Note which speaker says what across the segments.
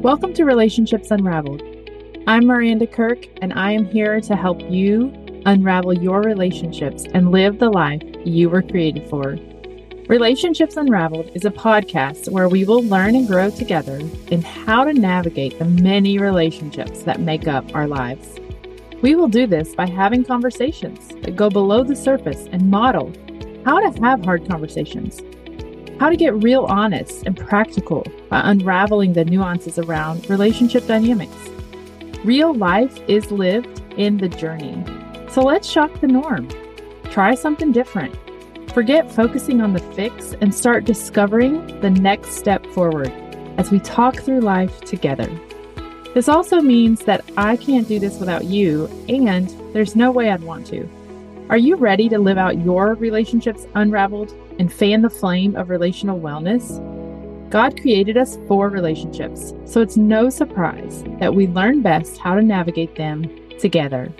Speaker 1: Welcome to Relationships Unraveled. I'm Maranda Kirk, and I am here to help you unravel your relationships and live the life you were created for. Relationships Unraveled is a podcast where we will learn and grow together in how to navigate the many relationships that make up our lives. We will do this by having conversations that go below the surface and model how to have hard conversations, how to get real honest and practical by unraveling the nuances around relationship dynamics. Real life is lived in the journey. So let's shock the norm. Try something different. Forget focusing on the fix and start discovering the next step forward as we talk through life together. This also means that I can't do this without you, and there's no way I'd want to. Are you ready to live out your relationships unraveled and fan the flame of relational wellness? God created us for relationships, so it's no surprise that we learn best how to navigate them together.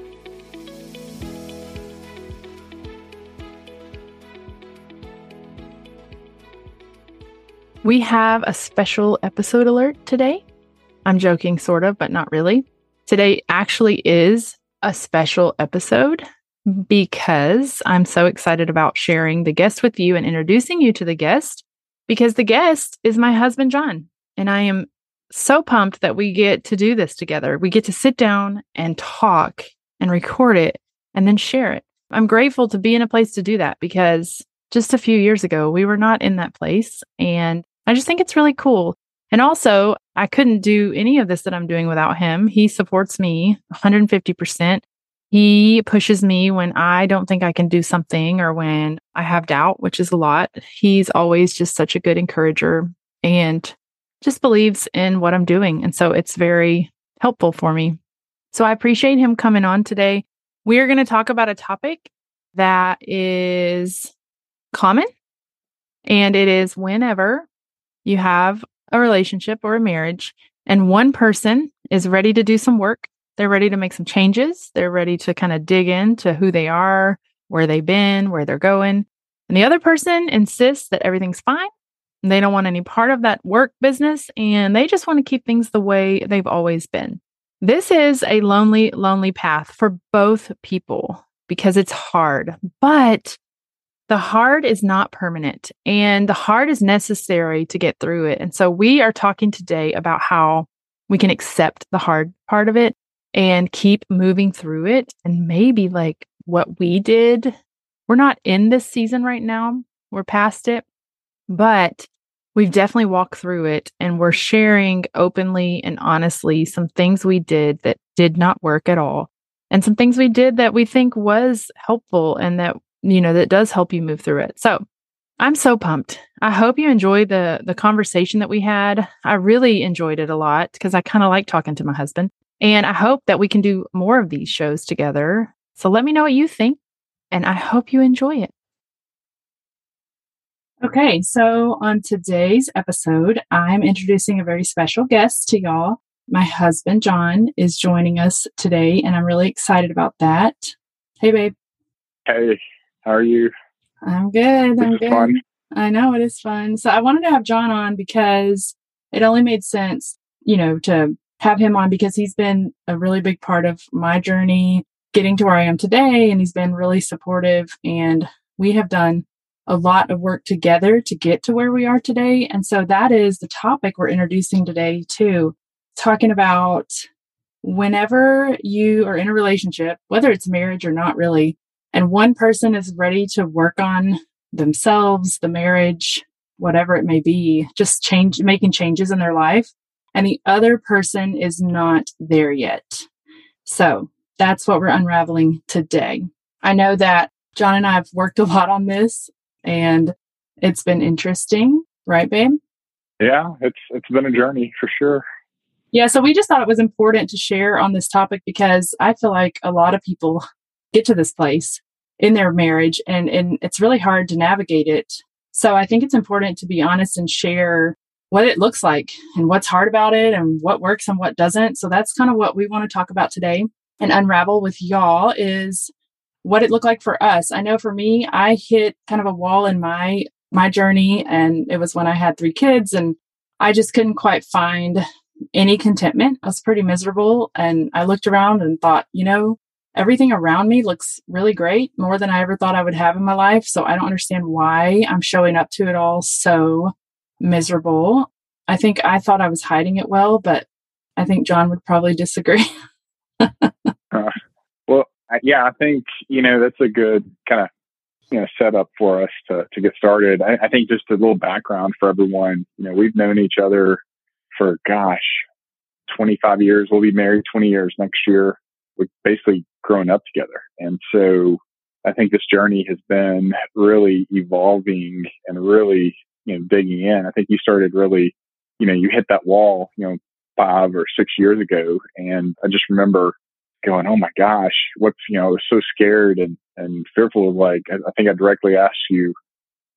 Speaker 1: We have a special episode alert today. I'm joking, sort of, but not really. Today actually is a special episode because I'm so excited about sharing the guest with you and introducing you to the guest because the guest is my husband, John. And I am so pumped that we get to do this together. We get to sit down and talk and record it and then share it. I'm grateful to be in a place to do that because just a few years ago, we were not in that place. And I just think it's really cool. And also, I couldn't do any of this that I'm doing without him. He supports me 150%. He pushes me when I don't think I can do something or when I have doubt, which is a lot. He's always just such a good encourager and just believes in what I'm doing. And so it's very helpful for me. So I appreciate him coming on today. We are going to talk about a topic that is common and it is whenever you have a relationship or a marriage and one person is ready to do some work they're ready to make some changes. They're ready to kind of dig into who they are, where they've been, where they're going. And the other person insists that everything's fine. They don't want any part of that work business and they just want to keep things the way they've always been. This is a lonely, lonely path for both people because it's hard, but the hard is not permanent and the hard is necessary to get through it. And so we are talking today about how we can accept the hard part of it and keep moving through it. And maybe like what we did, we're not in this season right now, we're past it, but we've definitely walked through it and we're sharing openly and honestly some things we did that did not work at all and some things we did that we think was helpful and that you know that does help you move through it. So i'm so pumped. I hope you enjoy the the conversation that we had. I really enjoyed it a lot because i kind of like talking to my husband and I hope that we can do more of these shows together. So let me know what you think, and I hope you enjoy it. Okay, so on today's episode, I'm introducing a very special guest to y'all. My husband, John, is joining us today, and I'm really excited about that. Hey, babe.
Speaker 2: Hey, how are you?
Speaker 1: I'm good.
Speaker 2: This
Speaker 1: I'm good.
Speaker 2: Fun.
Speaker 1: I know it is fun. So I wanted to have John on because it only made sense, you know, to have him on because he's been a really big part of my journey getting to where I am today. And he's been really supportive. And we have done a lot of work together to get to where we are today. And so that is the topic we're introducing today, too. Talking about whenever you are in a relationship, whether it's marriage or not really, and one person is ready to work on themselves, the marriage, whatever it may be, just change, making changes in their life and the other person is not there yet. So that's what we're unraveling today. I know that John and I have worked a lot on this and it's been interesting, right, babe?
Speaker 2: Yeah, it's it's been a journey for sure.
Speaker 1: Yeah, so we just thought it was important to share on this topic because I feel like a lot of people get to this place in their marriage and and it's really hard to navigate it. So I think it's important to be honest and share what it looks like and what's hard about it and what works and what doesn't. So that's kind of what we want to talk about today and unravel with y'all is what it looked like for us. I know for me, I hit kind of a wall in my my journey and it was when I had three kids and I just couldn't quite find any contentment. I was pretty miserable. And I looked around and thought, you know, everything around me looks really great, more than I ever thought I would have in my life. So I don't understand why I'm showing up to it all so miserable. I think I thought I was hiding it well, but I think John would probably disagree.
Speaker 2: uh, well, yeah, I think, you know, that's a good kind of you know setup for us to to get started. I, I, think just a little background for everyone. You know, we've known each other for gosh, 25 years. We'll be married 20 years next year. We've basically grown up together, and so I think this journey has been really evolving and really you know digging in. I think you started really, you know, you hit that wall, you know, five or six years ago, and I just remember going, "Oh my gosh, what's you know?" I was so scared and and fearful of like. I, I think I directly asked you,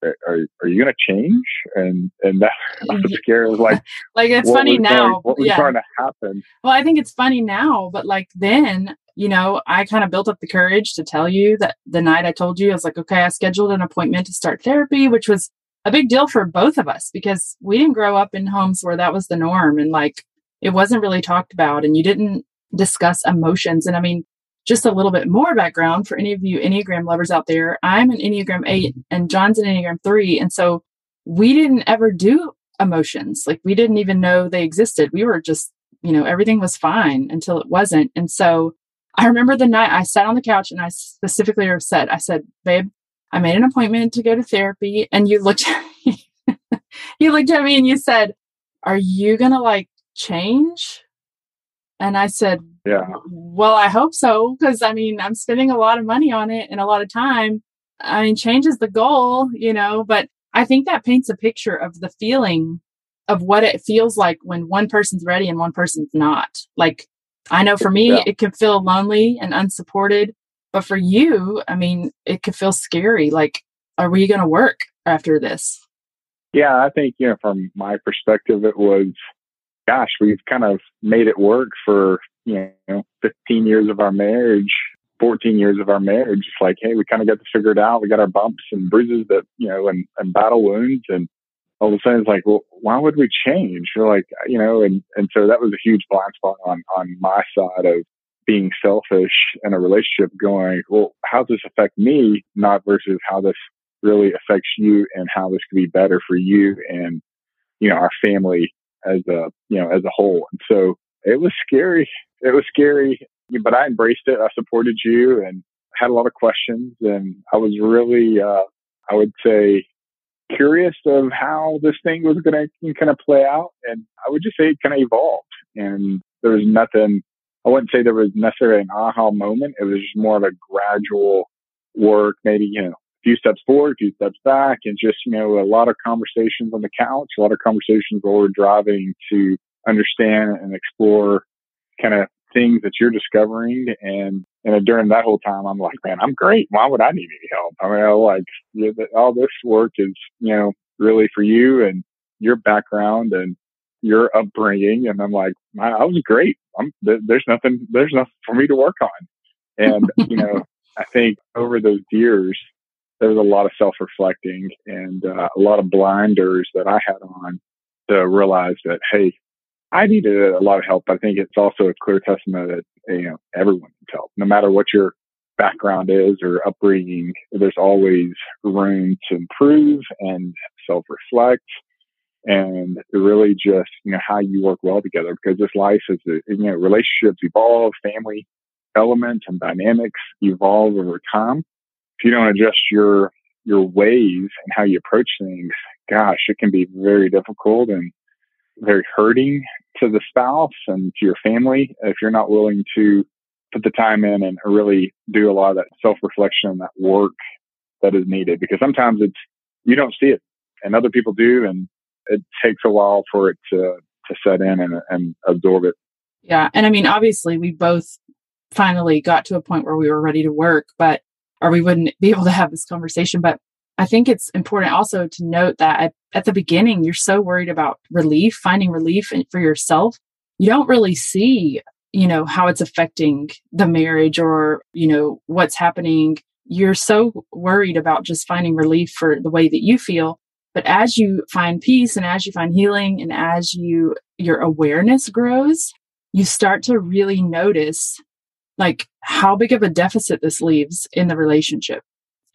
Speaker 2: "Are are you going to change?" And and that I was scared. Was like,
Speaker 1: like it's funny now.
Speaker 2: Going, what was yeah. going to happen?
Speaker 1: Well, I think it's funny now, but like then, you know, I kind of built up the courage to tell you that the night I told you, I was like, okay, I scheduled an appointment to start therapy, which was a big deal for both of us because we didn't grow up in homes where that was the norm and like it wasn't really talked about and you didn't discuss emotions. And I mean, just a little bit more background for any of you Enneagram lovers out there. I'm an Enneagram 8 and John's an Enneagram 3. And so we didn't ever do emotions. Like we didn't even know they existed. We were just, you know, everything was fine until it wasn't. And so I remember the night I sat on the couch and I specifically said, I said, babe, I made an appointment to go to therapy. And you looked at me, you looked at me and you said, are you going to like change? And I said,
Speaker 2: Yeah.
Speaker 1: Well, I hope so. Cause I mean, I'm spending a lot of money on it and a lot of time. I mean, change is the goal, you know, but I think that paints a picture of the feeling of what it feels like when one person's ready and one person's not. Like, I know for me, yeah. it can feel lonely and unsupported. But for you, I mean, it could feel scary. Like, are we going to work after this?
Speaker 2: Yeah, I think, you know, from my perspective, it was gosh, we've kind of made it work for, you know, 15 years of our marriage, 14 years of our marriage. It's like, hey, we kind of got to figure it out. We got our bumps and bruises that, you know, and, and battle wounds. And all of a sudden it's like, well, why would we change? You're like, you know, and, and so that was a huge blind spot on, on my side of being selfish in a relationship going, well, how does this affect me? Not versus how this really affects you and how this could be better for you and, you know, our family as a you know as a whole. And so it was scary. It was scary, but I embraced it. I supported you and had a lot of questions, and I was really uh, I would say curious of how this thing was going to kind of play out. And I would just say it kind of evolved, and there was nothing. I wouldn't say there was necessarily an aha moment. It was just more of a gradual work, maybe, you know, a few steps forward, a few steps back, and just, you know, a lot of conversations on the couch, a lot of conversations while we're driving to understand and explore kind of things that you're discovering. And, and during that whole time, I'm like, man, I'm great. Why would I need any help? I mean, I like all this work is, you know, really for you and your background and your upbringing. And I'm like, I was great. I'm, there's nothing, there's nothing for me to work on. And, you know, I think over those years, there was a lot of self reflecting and uh, a lot of blinders that I had on to realize that, hey, I needed a lot of help. I think it's also a clear testament that, you know, everyone needs help, no matter what your background is or upbringing. There's always room to improve and self reflect and really just, you know, how you work well together because this life is, uh, you know, relationships evolve, family elements and dynamics evolve over time if you don't adjust your your ways and how you approach things, gosh, it can be very difficult and very hurting to the spouse and to your family if you're not willing to put the time in and really do a lot of that self reflection, that work that is needed. Because sometimes it's you don't see it and other people do, and it takes a while for it to to set in and, and absorb it.
Speaker 1: Yeah, and I mean, obviously, we both finally got to a point where we were ready to work, but or we wouldn't be able to have this conversation. But I think it's important also to note that at, at the beginning, you're so worried about relief, finding relief for yourself. You don't really see, you know, how it's affecting the marriage or, you know, what's happening. You're so worried about just finding relief for the way that you feel. But as you find peace and as you find healing and as you your awareness grows, you start to really notice like how big of a deficit this leaves in the relationship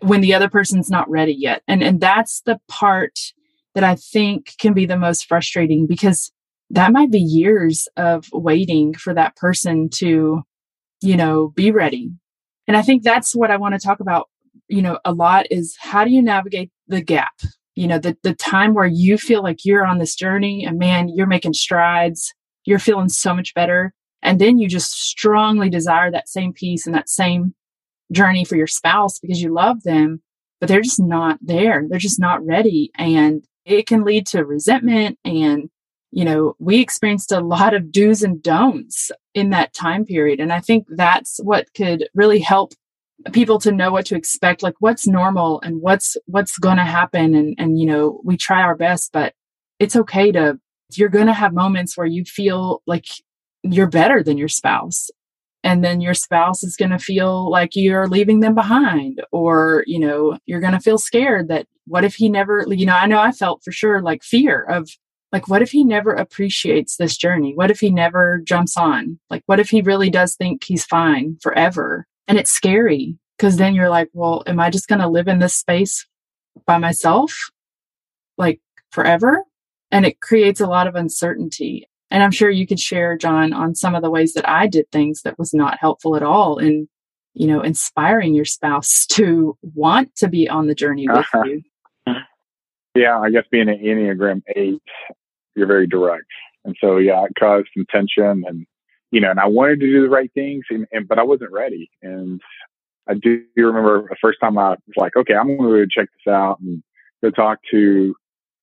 Speaker 1: when the other person's not ready yet. And and that's the part that I think can be the most frustrating because that might be years of waiting for that person to, you know, be ready. And I think that's what I want to talk about, you know, a lot is how do you navigate the gap? You know, the the time where you feel like you're on this journey and man, you're making strides, you're feeling so much better. And then you just strongly desire that same peace and that same journey for your spouse because you love them, but they're just not there. They're just not ready. And it can lead to resentment. And, you know, we experienced a lot of do's and don'ts in that time period. And I think that's what could really help people to know what to expect like what's normal and what's what's going to happen. And and you know we try our best but it's okay to you're going to have moments where you feel like you're better than your spouse. And then your spouse is going to feel like you're leaving them behind or you know you're going to feel scared that what if he never you know i know i felt for sure like fear of like what if he never appreciates this journey? What if he never jumps on? Like what if he really does think he's fine forever and it's scary because then you're like well am i just going to live in this space by myself like forever and it creates a lot of uncertainty and I'm sure you could share, John, on some of the ways that I did things that was not helpful at all in, you know, inspiring your spouse to want to be on the journey with uh-huh. you.
Speaker 2: Yeah, I guess being an Enneagram 8, you're very direct. And so, yeah, it caused some tension and, you know, and I wanted to do the right things, and, and but I wasn't ready. And I do remember the first time I was like, okay, I'm going to check this out and go talk to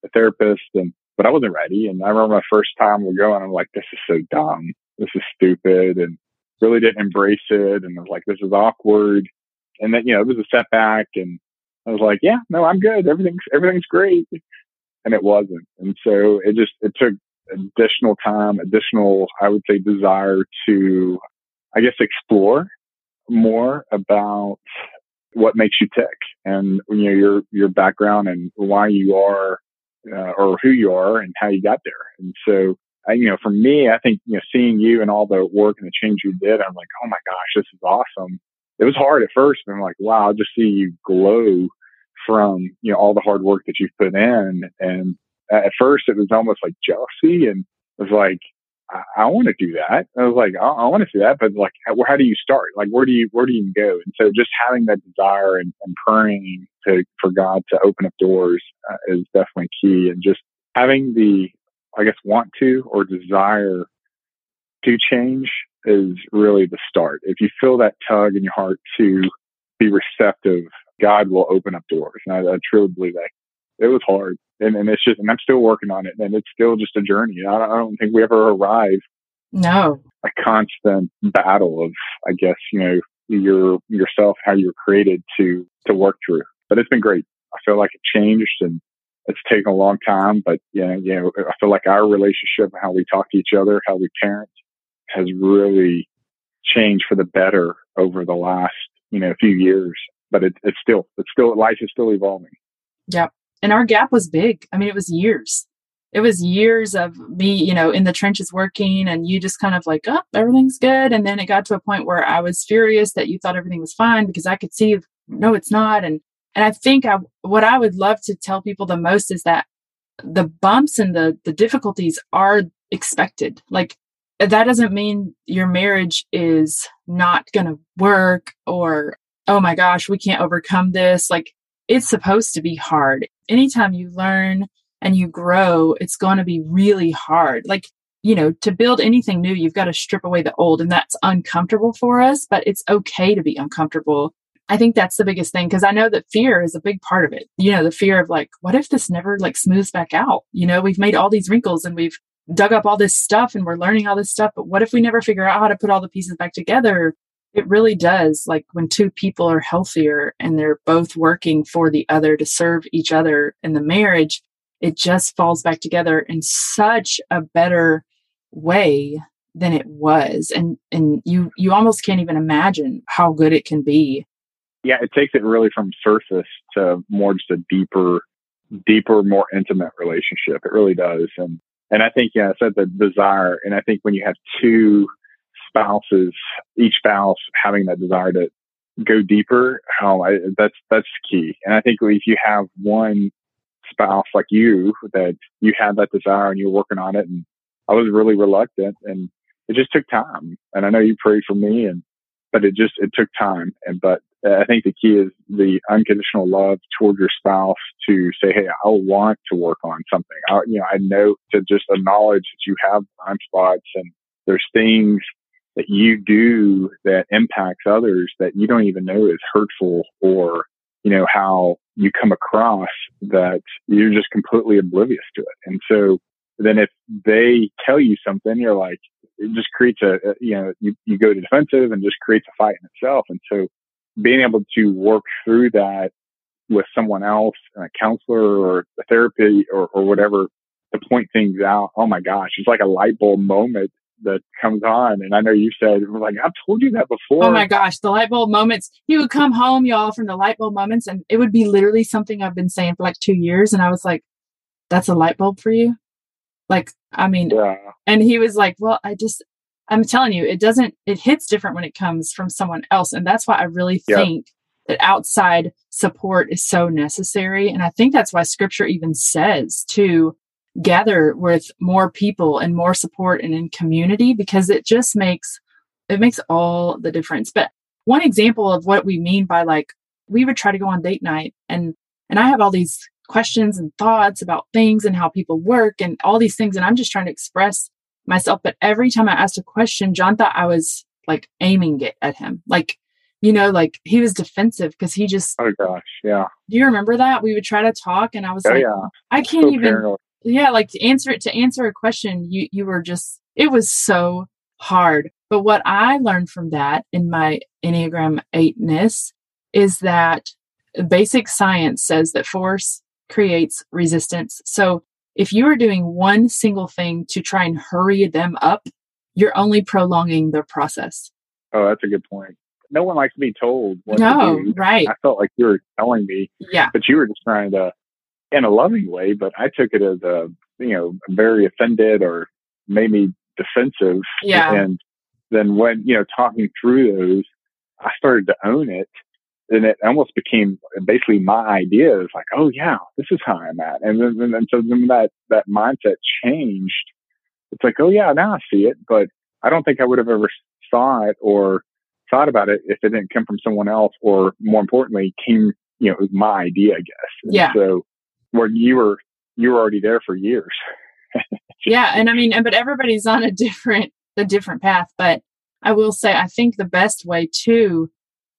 Speaker 2: a therapist. And but I wasn't ready. And I remember my first time we going, I'm like, this is so dumb. This is stupid. And really didn't embrace it. And I was like, this is awkward. And then, you know, it was a setback. And I was like, yeah, no, I'm good. Everything's, everything's great. And it wasn't. And so it just, it took additional time, additional, I would say, desire to, I guess, explore more about what makes you tick and you know your your background and why you are uh, or who you are and how you got there. And so, I, you know, for me, I think, you know, seeing you and all the work and the change you did, I'm like, oh my gosh, this is awesome. It was hard at first, but I'm like, wow, just see you glow from, you know, all the hard work that you've put in. And at first it was almost like jealousy and it was like, I, I want to do that. I was like, I, I want to do that, but like, how, how, do you start? Like, where do you, where do you go? And so just having that desire and, and praying to, for God to open up doors uh, is definitely key. And just having the, I guess, want to or desire to change is really the start. If you feel that tug in your heart to be receptive, God will open up doors. And I, I truly believe that. It was hard and, and it's just, and I'm still working on it, and it's still just a journey. I, I don't think we ever arrive.
Speaker 1: No,
Speaker 2: a constant battle of, I guess, you know, your yourself, how you're created to to work through. But it's been great. I feel like it changed, and it's taken a long time. But yeah, you know, I feel like our relationship, how we talk to each other, how we parent, has really changed for the better over the last you know a few years. But it, it's still it's still life is still evolving.
Speaker 1: Yep and our gap was big. I mean, it was years. It was years of me, you know, in the trenches working and you just kind of like, oh, everything's good. And then it got to a point where I was furious that you thought everything was fine because I could see, no, it's not. And, and I think I, what I would love to tell people the most is that the bumps and the, the difficulties are expected. Like that doesn't mean your marriage is not going to work or, oh my gosh, we can't overcome this. Like it's supposed to be hard. Anytime you learn and you grow, it's going to be really hard. Like, you know, to build anything new, you've got to strip away the old, and that's uncomfortable for us, but it's okay to be uncomfortable. I think that's the biggest thing because I know that fear is a big part of it. You know, the fear of like, what if this never like smooths back out? You know, we've made all these wrinkles and we've dug up all this stuff and we're learning all this stuff, but what if we never figure out how to put all the pieces back together? It really does. Like when two people are healthier and they're both working for the other to serve each other in the marriage, it just falls back together in such a better way than it was. And and you you almost can't even imagine how good it can be.
Speaker 2: Yeah, it takes it really from surface to more just a deeper, deeper, more intimate relationship. It really does. And And I think, yeah, I said the desire. And I think when you have two spouses, each spouse having that desire to go deeper, how I, that's, that's key. And I think if you have one spouse like you that you had that desire and you're working on it and I was really reluctant and it just took time. And I know you prayed for me and, but it just, it took time. And, but I think the key is the unconditional love toward your spouse to say, Hey, I want to work on something. I, you know, I know to just acknowledge that you have blind spots and there's things that you do that impacts others that you don't even know is hurtful or, you know, how you come across that you're just completely oblivious to it. And so then if they tell you something, you're like, it just creates a, you know, you, you go to defensive and just creates a fight in itself. And so being able to work through that with someone else, a counselor or a therapy or, or whatever to point things out. Oh my gosh, it's like a light bulb moment that comes on. And I know you said, like, I've told you that before.
Speaker 1: Oh my gosh, the light bulb moments. He would come home, y'all, from the light bulb moments, and it would be literally something I've been saying for like two years. And I was like, that's a light bulb for you? Like, I mean, yeah. and he was like, well, I just, I'm telling you, it doesn't, it hits different when it comes from someone else. And that's why I really think that outside support is so necessary. And I think that's why scripture even says to gather with more people and more support and in community because it just makes, it makes all the difference. But one example of what we mean by like, we would try to go on date night and, and I have all these questions and thoughts about things and how people work and all these things. And I'm just trying to express myself. But every time I asked a question, John thought I was like aiming it at him. Like, you know, like he was defensive because he just.
Speaker 2: Oh gosh, yeah.
Speaker 1: Do you remember that? We would try to talk, and I was oh, like, yeah. I can't so even. Paranoid. Yeah, like to answer it to answer a question, you you were just. It was so hard. But what I learned from that in my Enneagram eightness is that basic science says that force creates resistance. So if you are doing one single thing to try and hurry them up, you're only prolonging the process.
Speaker 2: Oh, that's a good point. No one likes to be told what
Speaker 1: no,
Speaker 2: to do.
Speaker 1: right.
Speaker 2: I felt like you were telling me.
Speaker 1: Yeah.
Speaker 2: But you were just trying to, in a loving way, but I took it as a, you know, very offended or made me defensive.
Speaker 1: Yeah.
Speaker 2: And then when, you know, talking through those, I started to own it and it almost became basically my idea. It's like, oh yeah, this is how I'm at. And then, and, and so then that, that mindset changed. It's like, oh yeah, now I see it, but I don't think I would have ever saw it or thought about it if it didn't come from someone else or more importantly came, you know, it was my idea, I guess.
Speaker 1: And yeah.
Speaker 2: So where you were, you were already there for years.
Speaker 1: yeah. And I mean, but everybody's on a different, a different path, but I will say, I think the best way to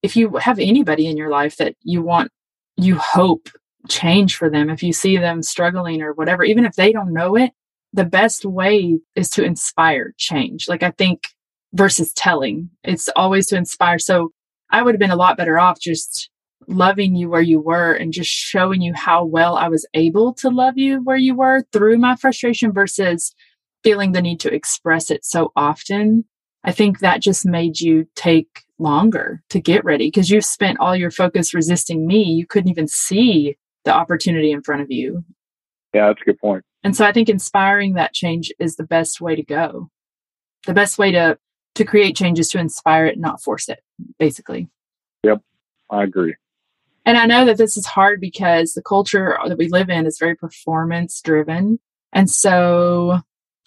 Speaker 1: if you have anybody in your life that you want, you hope change for them, if you see them struggling or whatever, even if they don't know it, the best way is to inspire change. Like I think versus telling, it's always to inspire. So I would have been a lot better off just loving you where you were and just showing you how well I was able to love you where you were through my frustration versus feeling the need to express it so often. I think that just made you take longer to get ready because you've spent all your focus resisting me. You couldn't even see the opportunity in front of you.
Speaker 2: Yeah, that's a good point.
Speaker 1: And so I think inspiring that change is the best way to go. The best way to to create change is to inspire it, not force it, basically.
Speaker 2: Yep, I agree.
Speaker 1: And I know that this is hard because the culture that we live in is very performance driven. And so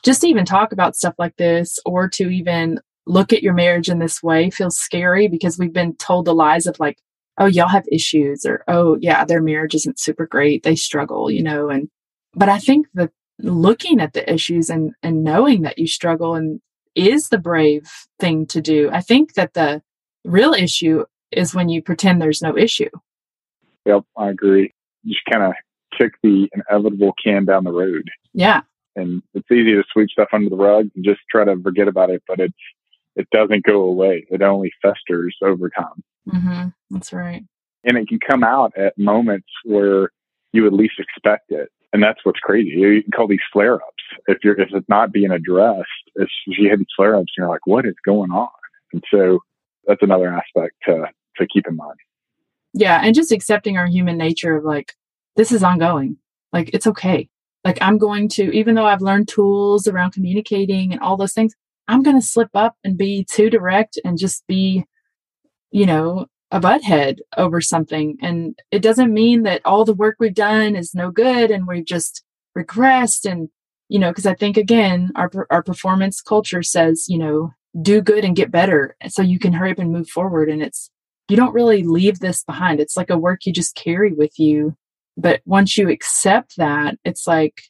Speaker 1: just to even talk about stuff like this or to even look at your marriage in this way feels scary because we've been told the lies of like, oh, y'all have issues or, oh, yeah, their marriage isn't super great. They struggle, you know, and, but I think that looking at the issues and, and knowing that you struggle and is the brave thing to do. I think that the real issue is when you pretend there's no issue.
Speaker 2: Yep, I agree. You just kind of kick the inevitable can down the road.
Speaker 1: Yeah.
Speaker 2: And it's easy to sweep stuff under the rug and just try to forget about it, but it's it doesn't go away. It only festers over time.
Speaker 1: Mm-hmm. That's right.
Speaker 2: And it can come out at moments where you would least expect it. And that's what's crazy. You can call these flare ups. If you're, if it's not being addressed, it's, you have these flare ups and you're like, what is going on? And so that's another aspect to, to keep in mind.
Speaker 1: Yeah. And just accepting our human nature of like, this is ongoing. Like, it's okay. Like I'm going to, even though I've learned tools around communicating and all those things, I'm going to slip up and be too direct and just be, you know, a butthead over something. And it doesn't mean that all the work we've done is no good and we've just regressed. And, you know, because I think again, our, our performance culture says, you know, do good and get better. So you can hurry up and move forward. And it's, you don't really leave this behind. It's like a work you just carry with you. But once you accept that, it's like,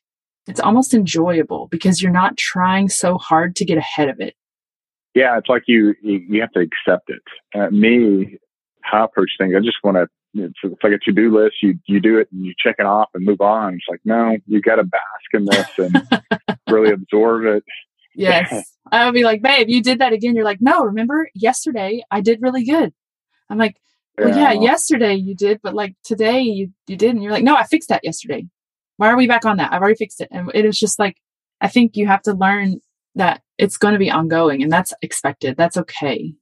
Speaker 1: it's almost enjoyable because you're not trying so hard to get ahead of it.
Speaker 2: Yeah, it's like you you, have to accept it. Uh, me, how I approach things, I just want to. It's, it's, like a to do list. You you do it and you check it off and move on. It's like no, you got to bask in this and really absorb it.
Speaker 1: Yes, I would be like, babe, you did that again. You're like, no, remember yesterday I did really good. I'm like, well, yeah, yeah yesterday you did, but like today you you didn't. You're like, no, I fixed that yesterday. Why are we back on that? I've already fixed it. And it is just like, I think you have to learn that it's going to be ongoing and that's expected. That's okay.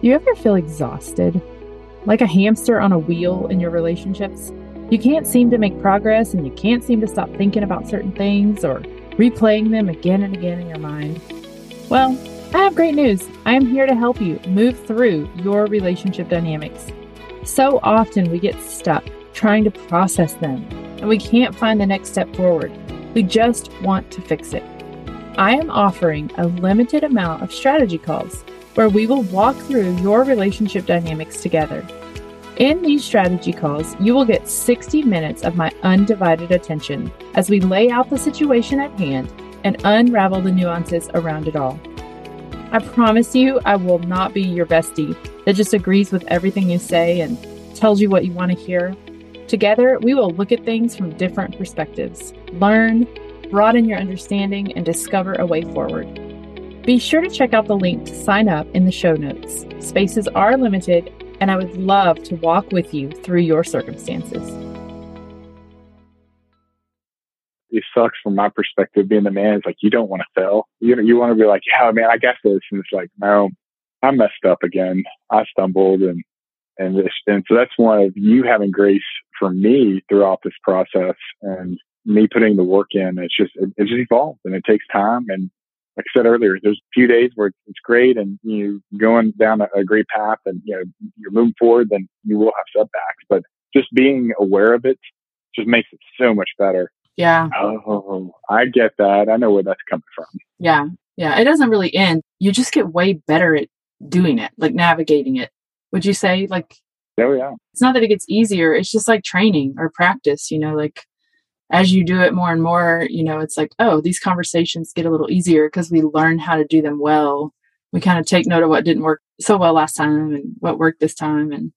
Speaker 3: You ever feel exhausted? Like a hamster on a wheel in your relationships? You can't seem to make progress and you can't seem to stop thinking about certain things or replaying them again and again in your mind. Well, I have great news. I am here to help you move through your relationship dynamics. So often we get stuck trying to process them and we can't find the next step forward. We just want to fix it. I am offering a limited amount of strategy calls where we will walk through your relationship dynamics together. In these strategy calls, you will get 60 minutes of my undivided attention as we lay out the situation at hand and unravel the nuances around it all. I promise you, I will not be your bestie that just agrees with everything you say and tells you what you want to hear. Together, we will look at things from different perspectives, learn, broaden your understanding, and discover a way forward. Be sure to check out the link to sign up in the show notes. Spaces are limited, and I would love to walk with you through your circumstances.
Speaker 2: Sucks from my perspective being the man. is like you don't want to fail. You know, you want to be like, yeah, man, I got this, and it's like, no, I messed up again. I stumbled and and this and so that's one of you having grace for me throughout this process and me putting the work in. It's just it, it just evolves and it takes time. And like I said earlier, there's a few days where it's great and you going down a, a great path and you know you're moving forward. Then you will have setbacks, but just being aware of it just makes it so much better.
Speaker 1: Yeah.
Speaker 2: Oh, I get that. I know where that's coming from.
Speaker 1: Yeah. Yeah. It doesn't really end. You just get way better at doing it, like navigating it. Would you say like
Speaker 2: Oh yeah.
Speaker 1: It's not that it gets easier, it's just like training or practice, you know, like as you do it more and more, you know, it's like, oh, these conversations get a little easier because we learn how to do them well. We kind of take note of what didn't work so well last time and what worked this time and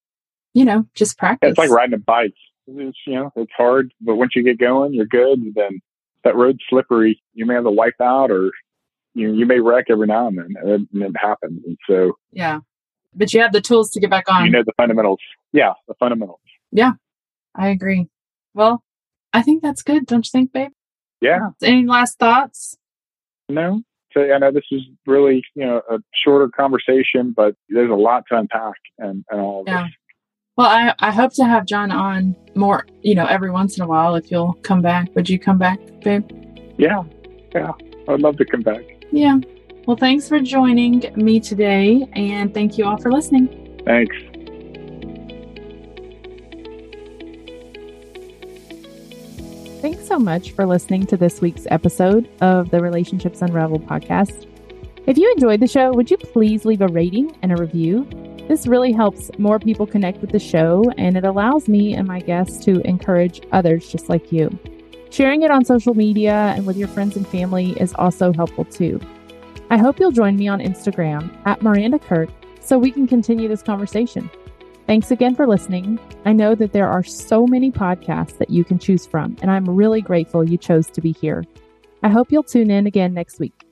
Speaker 1: you know, just practice.
Speaker 2: It's like riding a bike. It's, you know, it's hard, but once you get going, you're good. Then that road's slippery. You may have to wipe out or you you may wreck every now and then, and it happens. And so,
Speaker 1: yeah, but you have the tools to get back on.
Speaker 2: You know the fundamentals. Yeah, the fundamentals.
Speaker 1: Yeah, I agree. Well, I think that's good, don't you think, babe?
Speaker 2: Yeah.
Speaker 1: Any last thoughts?
Speaker 2: No. So I know this is really you know a shorter conversation, but there's a lot to unpack and, and all of yeah. this.
Speaker 1: Well, I, I hope to have John on more, you know, every once in a while if you'll come back. Would you come back, babe?
Speaker 2: Yeah. Yeah. I'd love to come back.
Speaker 1: Yeah. Well, thanks for joining me today, and thank you all for listening.
Speaker 2: Thanks.
Speaker 3: Thanks so much for listening to this week's episode of the Relationships Unraveled podcast. If you enjoyed the show, would you please leave a rating and a review? This really helps more people connect with the show, and it allows me and my guests to encourage others just like you. Sharing it on social media and with your friends and family is also helpful too. I hope you'll join me on Instagram at Maranda Kirk so we can continue this conversation. Thanks again for listening. I know that there are so many podcasts that you can choose from, and I'm really grateful you chose to be here. I hope you'll tune in again next week.